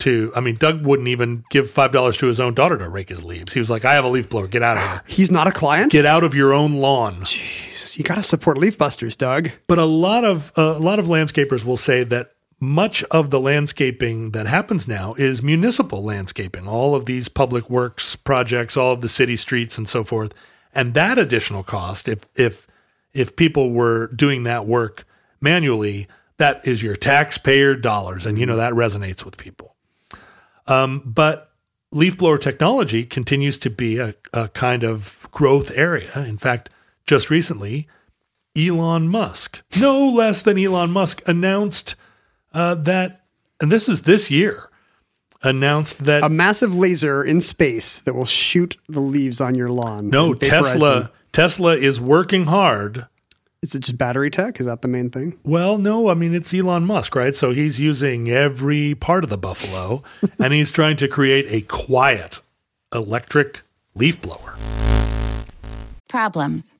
to. I mean, Doug wouldn't even give five dollars to his own daughter to rake his leaves. He was like, "I have a leaf blower. Get out of here. He's not a client. Get out of your own lawn." Jeez, you got to support Leaf Busters, Doug. But a lot of uh, a lot of landscapers will say that much of the landscaping that happens now is municipal landscaping. All of these public works projects, all of the city streets, and so forth. And that additional cost, if if if people were doing that work manually, that is your taxpayer dollars, and you know that resonates with people. Um, but leaf blower technology continues to be a, a kind of growth area. In fact, just recently, Elon Musk, no less than Elon Musk, announced uh, that, and this is this year, announced that A massive laser in space that will shoot the leaves on your lawn. no Tesla them. Tesla is working hard. Is it just battery tech? Is that the main thing? Well, no, I mean, it's Elon Musk, right? So he's using every part of the buffalo and he's trying to create a quiet electric leaf blower. Problems.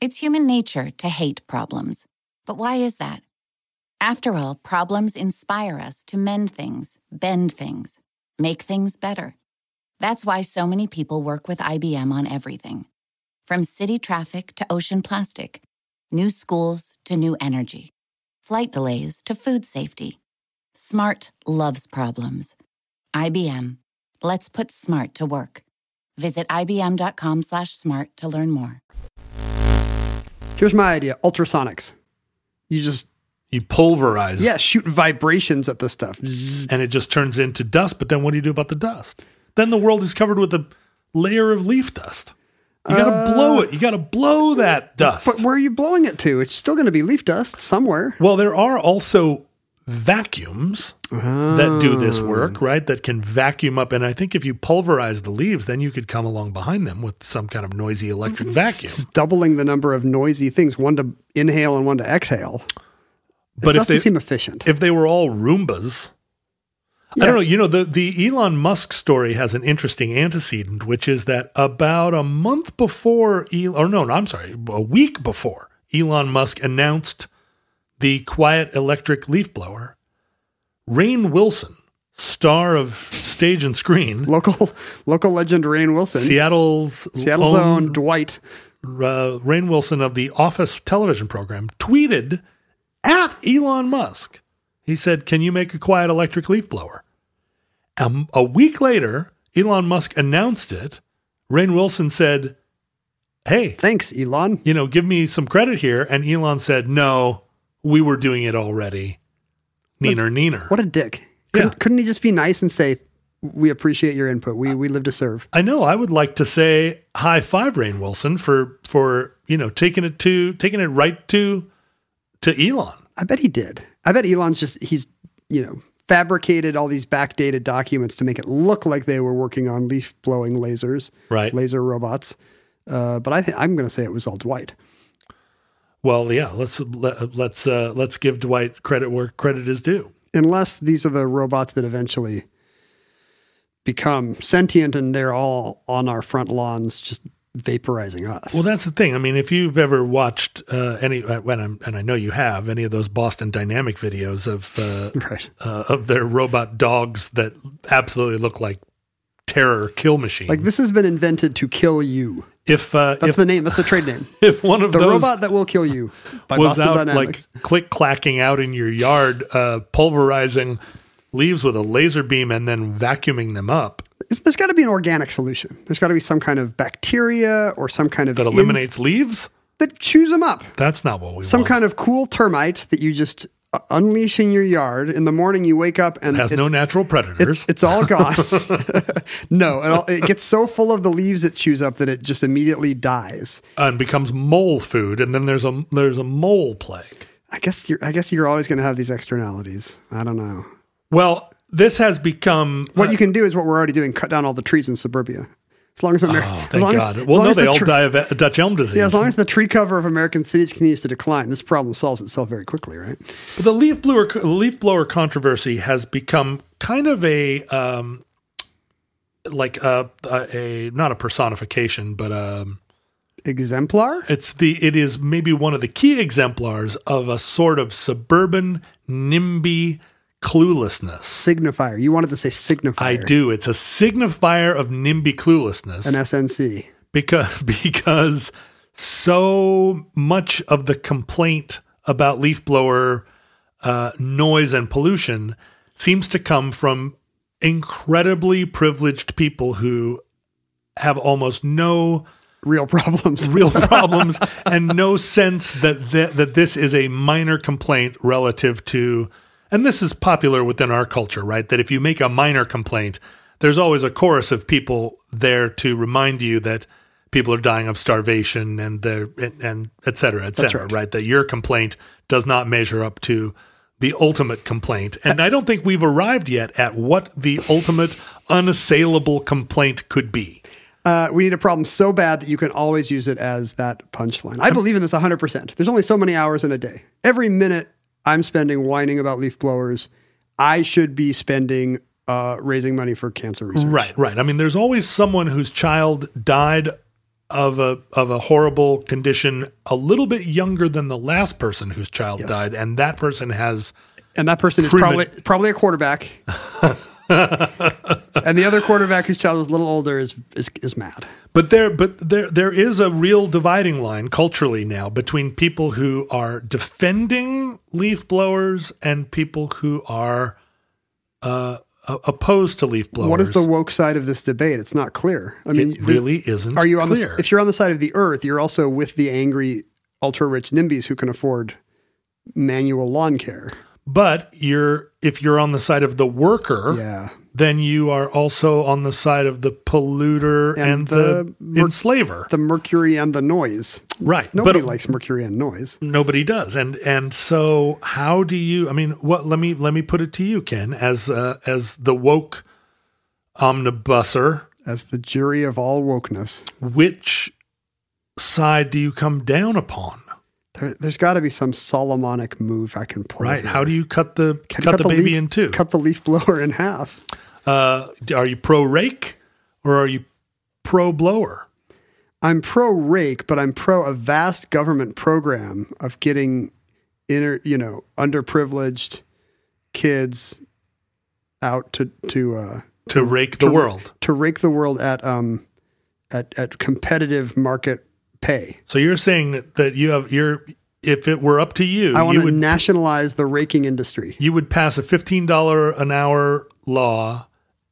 It's human nature to hate problems. But why is that? After all, problems inspire us to mend things, bend things, make things better. That's why so many people work with IBM on everything from city traffic to ocean plastic, new schools to new energy, flight delays to food safety. Smart loves problems. IBM. Let's put smart to work. Visit ibm.com slash smart to learn more. Here's my idea ultrasonics. You just, You pulverize yeah, shoot vibrations at the stuff. Zzz. and it just turns into dust. But then what do you do about the dust? Then the world is covered with a layer of leaf dust. You got to blow it. You got to blow uh, that dust. But where are you blowing it to? It's still going to be leaf dust somewhere. Well, there are also vacuums that do this oh. work, right? That can vacuum up. And I think if you pulverize the leaves, then you could come along behind them with some kind of noisy electric vacuum. It's doubling the number of noisy things, one to inhale and one to exhale. But it if doesn't they seem efficient. if they were all Roombas, I don't know. You know, the the Elon Musk story has an interesting antecedent, which is that about a month before, El- or no, no, I'm sorry, a week before Elon Musk announced the quiet electric leaf blower, Rainn Wilson, star of stage and screen, local local legend Rainn Wilson, Seattle's Seattle's own own Dwight. uh, Rainn Wilson of the Office television program tweeted at Elon Musk. He said, "Can you make a quiet electric leaf blower?" Um, a week later, Elon Musk announced it. Rainn Wilson said, "Hey, Thanks, Elon. you know, give me some credit here." And Elon said, "No, we were doing it already." Neener, neener. What a dick. Couldn't, Yeah. couldn't he just be nice and say, "We appreciate your input. We we live to serve." I know. I would like to say high five, Rainn Wilson, for for you know taking it to taking it right to to Elon. I bet he did. I bet Elon's just he's you know fabricated all these backdated documents to make it look like they were working on leaf blowing lasers, Right. Laser robots. Uh, but I think I'm going to say it was all Dwight. Well, yeah. Let's let, let's uh, let's give Dwight credit where credit is due. Unless these are the robots that eventually become sentient and they're all on our front lawns, just vaporizing us. Well, that's the thing. I mean, if you've ever watched uh, any, uh, when I'm, and I know you have, any of those Boston Dynamic videos of uh, right. uh, of their robot dogs that absolutely look like terror kill machines. Like this has been invented to kill you. if uh, That's if, the name. That's the trade name. if one of The robot that will kill you by was Boston out Dynamics. like click clacking out in your yard, uh, pulverizing leaves with a laser beam and then vacuuming them up It's- there's got to be an organic solution. There's got to be some kind of bacteria or some kind of that eliminates leaves. that chews them up. That's not what we want. Some want. kind of cool termite that you just unleash in your yard. In the morning, you wake up and has it's, no natural predators. it's, it's all gone. no, it, all, it gets so full of the leaves it chews up that it just immediately dies. and becomes mole food, and then there's a there's a mole plague. I guess you're. I guess you're always going to have these externalities. I don't know. Well, this has become What you can do is what we're already doing: cut down all the trees in suburbia. As long as America, Oh, as thank long God. as, as well, long no, as they the all tr- die of a- Dutch elm disease. Yeah, as long as the tree cover of American cities continues to decline, this problem solves itself very quickly, right? but the leaf blower leaf blower controversy has become kind of a um, like a, a, a not a personification, but um, Exemplar. it's the it is maybe one of the key exemplars of a sort of suburban NIMBY cluelessness. signifier. You wanted to say signifier. I do. It's a signifier of NIMBY cluelessness. An SNC. because because so much of the complaint about leaf blower uh, noise and pollution seems to come from incredibly privileged people who have almost no Real problems. real problems and no sense that, that that this is a minor complaint relative to and this is popular within our culture right that if you make a minor complaint there's always a chorus of people there to remind you that people are dying of starvation and they're and, and et cetera et cetera right. right that your complaint does not measure up to the ultimate complaint and i don't think we've arrived yet at what the ultimate unassailable complaint could be Uh, we need a problem so bad that you can always use it as that punchline. I believe in this 100%. There's only so many hours in a day. Every minute I'm spending whining about leaf blowers, I should be spending uh, raising money for cancer research. Right, right. I mean, there's always someone whose child died of a of a horrible condition a little bit younger than the last person whose child Yes. died, and that person has And that person is probably probably a quarterback. and the other quarterback whose child was a little older is is, is mad. But there, but there, there is a real dividing line culturally now between people who are defending leaf blowers and people who are uh, opposed to leaf blowers. What is the woke side of this debate? It's not clear. I mean, it really isn't. Are you on clear. the if you're on the side of the earth, you're also with the angry ultra rich NIMBYs who can afford manual lawn care. But you're if you're on the side of the worker, Yeah. then you are also on the side of the polluter and, And the, the mer- enslaver. The mercury and the noise. right. Nobody but likes mercury and noise. nobody does and and so how do you i mean what let me let me put it to you ken as uh, as the woke omnibusser As the jury of all wokeness, which side do you come down upon there, there's got to be some Solomonic move I can pull. right here. how do you cut the Can cut, the, baby leaf, in two Cut the leaf blower in half. uh are you pro rake or are you pro blower I'm pro rake, but I'm pro a vast government program of getting inner, you know, underprivileged kids out to to uh, to rake the to- world to rake the world at um at at competitive market pay. so you're saying that, you have you're if it were up to you I want you to would nationalize the raking industry. you would pass a $15 an hour law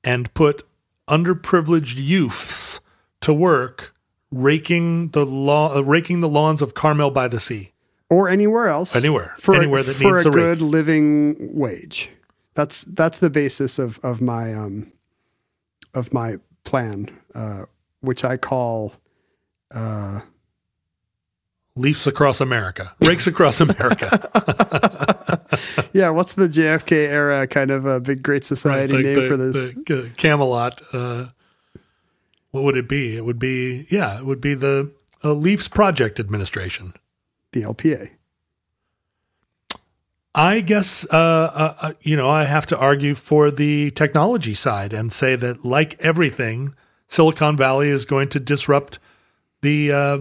and put underprivileged youths to work raking the law uh, raking the lawns of Carmel by the Sea. or anywhere else. Anywhere. for Anywhere a, that for needs a a rake. good living wage. That's that's the basis of of my um of my plan, uh, which I call uh, Leafs across America. Rakes across America. yeah. What's the JFK era kind of a big great society Right, name the- for this? the, uh, Camelot. Uh, what would it be? It would be yeah, it would be the uh, Leafs Project Administration. the LPA. I guess uh, uh, uh, you know I have to argue for the technology side and say that, like everything, Silicon Valley is going to disrupt the uh,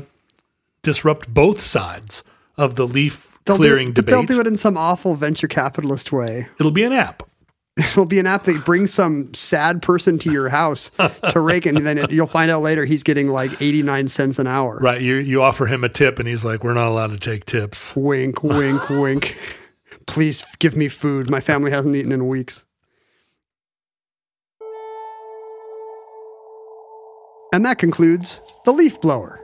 disrupt both sides of the leaf They'll clearing do it, debate. They'll do it in some awful venture capitalist way. It'll be an app. It'll be an app that brings some sad person to your house to rake, and then it, you'll find out later he's getting like eighty nine cents an hour. Right? You you offer him a tip, and he's like, "We're not allowed to take tips." Wink, wink, wink. Please give me food. My family hasn't eaten in weeks. And that concludes the leaf blower.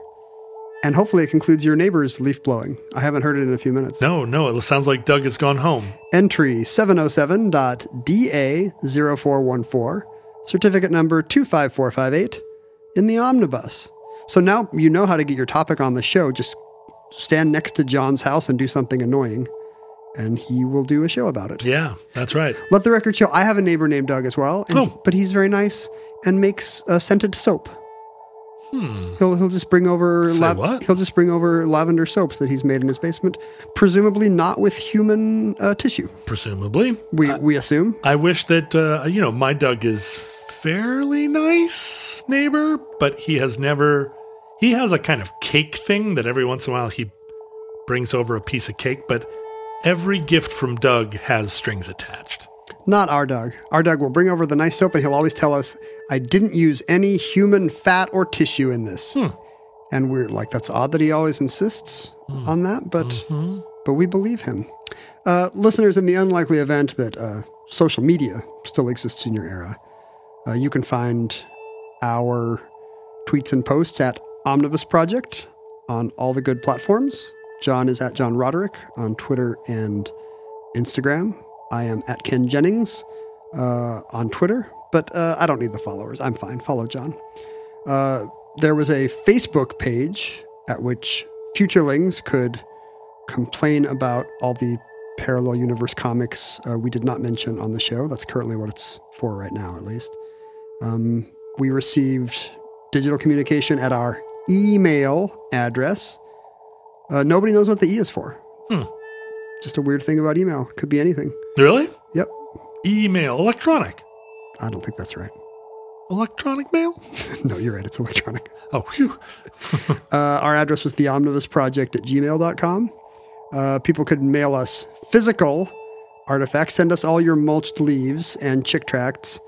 And hopefully it concludes your neighbor's leaf blowing. I haven't heard it in a few minutes. No, no, it sounds like Doug has gone home. Entry 707.DA0414, certificate number 25458 in the omnibus. So now you know how to get your topic on the show. Just stand next to John's house and do something annoying, and he will do a show about it. Yeah, that's right. Let the record show I have a neighbor named Doug as well, and Oh. but he's very nice and makes uh, scented soap. Hmm. He'll he'll just bring over Say what? he'll just bring over lavender soaps that he's made in his basement, presumably not with human uh, tissue. Presumably, We we assume. I wish that uh, you know my Doug is fairly nice neighbor, but he has never. He has a kind of cake thing that every once in a while he brings over a piece of cake, but every gift from Doug has strings attached. Not our Doug. Our Doug will bring over the nice soap, and he'll always tell us, "I didn't use any human fat or tissue in this." Hmm. And we're like, "That's odd that he always insists on that," but Mm-hmm. but we believe him. Uh, listeners, in the unlikely event that uh, social media still exists in your era, uh, you can find our tweets and posts at Omnibus Project on all the good platforms. John is at John Roderick on Twitter and Instagram. I am at Ken Jennings uh, on Twitter, but uh, I don't need the followers. I'm fine. Follow John. Uh, there was a Facebook page at which futurelings could complain about all the parallel universe comics uh, we did not mention on the show. That's currently what it's for right now, at least. Um, we received digital communication at our email address. Uh, nobody knows what the E is for. Hmm. Just a weird thing about email. Could be anything. Really? Yep. Email, electronic. I don't think that's right. Electronic mail? no, you're right. It's electronic. Oh, phew. Uh, our address was the omnibus project at gmail.com. Uh, people could mail us physical artifacts. Send us all your mulched leaves and chick tracts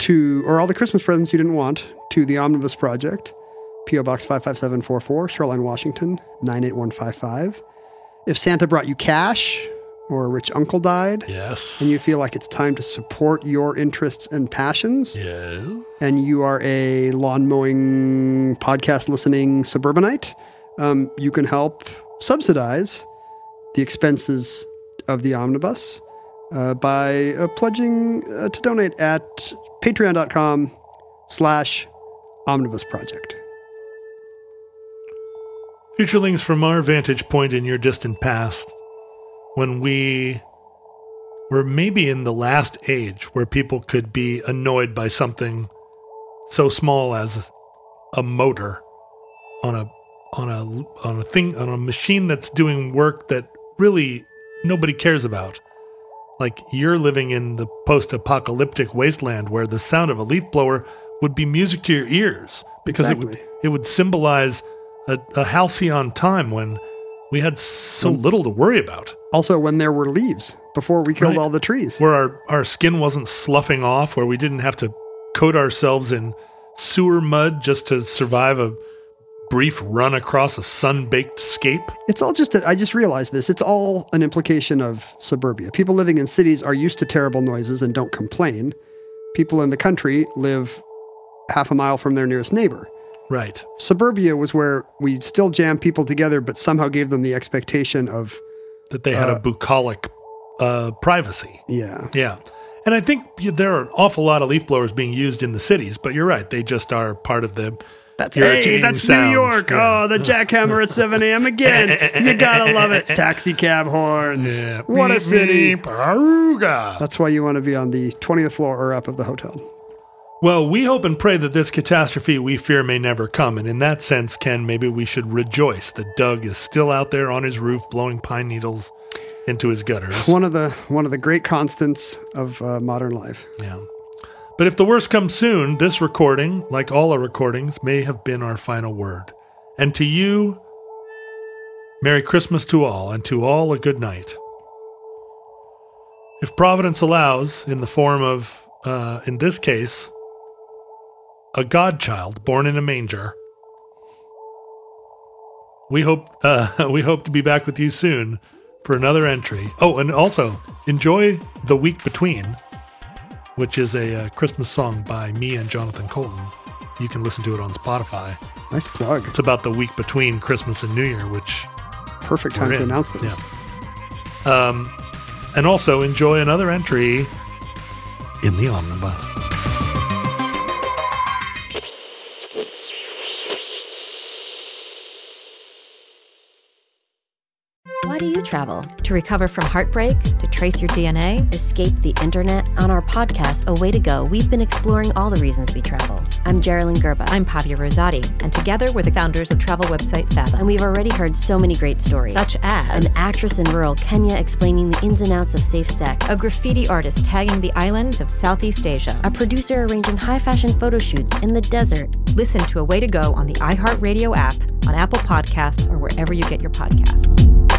to, or all the Christmas presents you didn't want, to the Omnibus Project, P.O. Box 55744, Shoreline, Washington, 98155. If Santa brought you cash or a rich uncle died, Yes. and you feel like it's time to support your interests and passions, Yes. and you are a lawn mowing, podcast listening suburbanite, um, you can help subsidize the expenses of the omnibus uh, by uh, pledging uh, to donate at patreon.com slash omnibus project. Futurelings, from our vantage point in your distant past, when we were maybe in the last age where people could be annoyed by something so small as a motor on a on a on a thing on a machine that's doing work that really nobody cares about. Like you're living in the post-apocalyptic wasteland where the sound of a leaf blower would be music to your ears because it would it would symbolize a, a halcyon time when we had so little to worry about. Also, when there were leaves before we killed Right. all the trees. Where our, our skin wasn't sloughing off, where we didn't have to coat ourselves in sewer mud just to survive a brief run across a sun baked scape. It's all just, that I just realized this. It's all an implication of suburbia. People living in cities are used to terrible noises and don't complain. People in the country live half a mile from their nearest neighbor. Right. Suburbia was where we still jammed people together, but somehow gave them the expectation of, That they had a bucolic uh, privacy. yeah. Yeah. And I think there are an awful lot of leaf blowers being used in the cities, but you're right. They just are part of the. That's hey, that's sound. New York. Yeah. Oh, the jackhammer at 7 a.m. again. you gotta love it. Taxi cab horns. Yeah. What a city. beep. That's why you want to be on the 20th floor or up of the hotel. Well, we hope and pray that this catastrophe we fear may never come. And in that sense, Ken, maybe we should rejoice that Doug is still out there on his roof blowing pine needles into his gutters. One of the one of the great constants of uh, modern life. Yeah. But if the worst comes soon, this recording, like all our recordings, may have been our final word. And to you, Merry Christmas to all, and to all a good night. If Providence allows, in the form of, uh, in this case, a godchild born in a manger, we hope uh, we hope to be back with you soon for another entry. Oh, and also enjoy the week between which is a uh, Christmas song by me and Jonathan Coulton. You can listen to it on Spotify. Nice plug. It's about the week between Christmas and New Year, which Perfect time to announce this. Yeah. Um, and also enjoy another entry in the omnibus. Do you travel? To recover from heartbreak? To trace your DNA? Escape the internet? On our podcast, A Way to Go, we've been exploring all the reasons we travel. I'm Jeralyn Gerba. I'm Pavia Rosati, and together we're the founders of travel website Fathom. And we've already heard so many great stories. Such as an actress in rural Kenya explaining the ins and outs of safe sex, a graffiti artist tagging the islands of Southeast Asia, a producer arranging high fashion photo shoots in the desert. Listen to A Way to Go on the iHeartRadio app, on Apple Podcasts, or wherever you get your podcasts.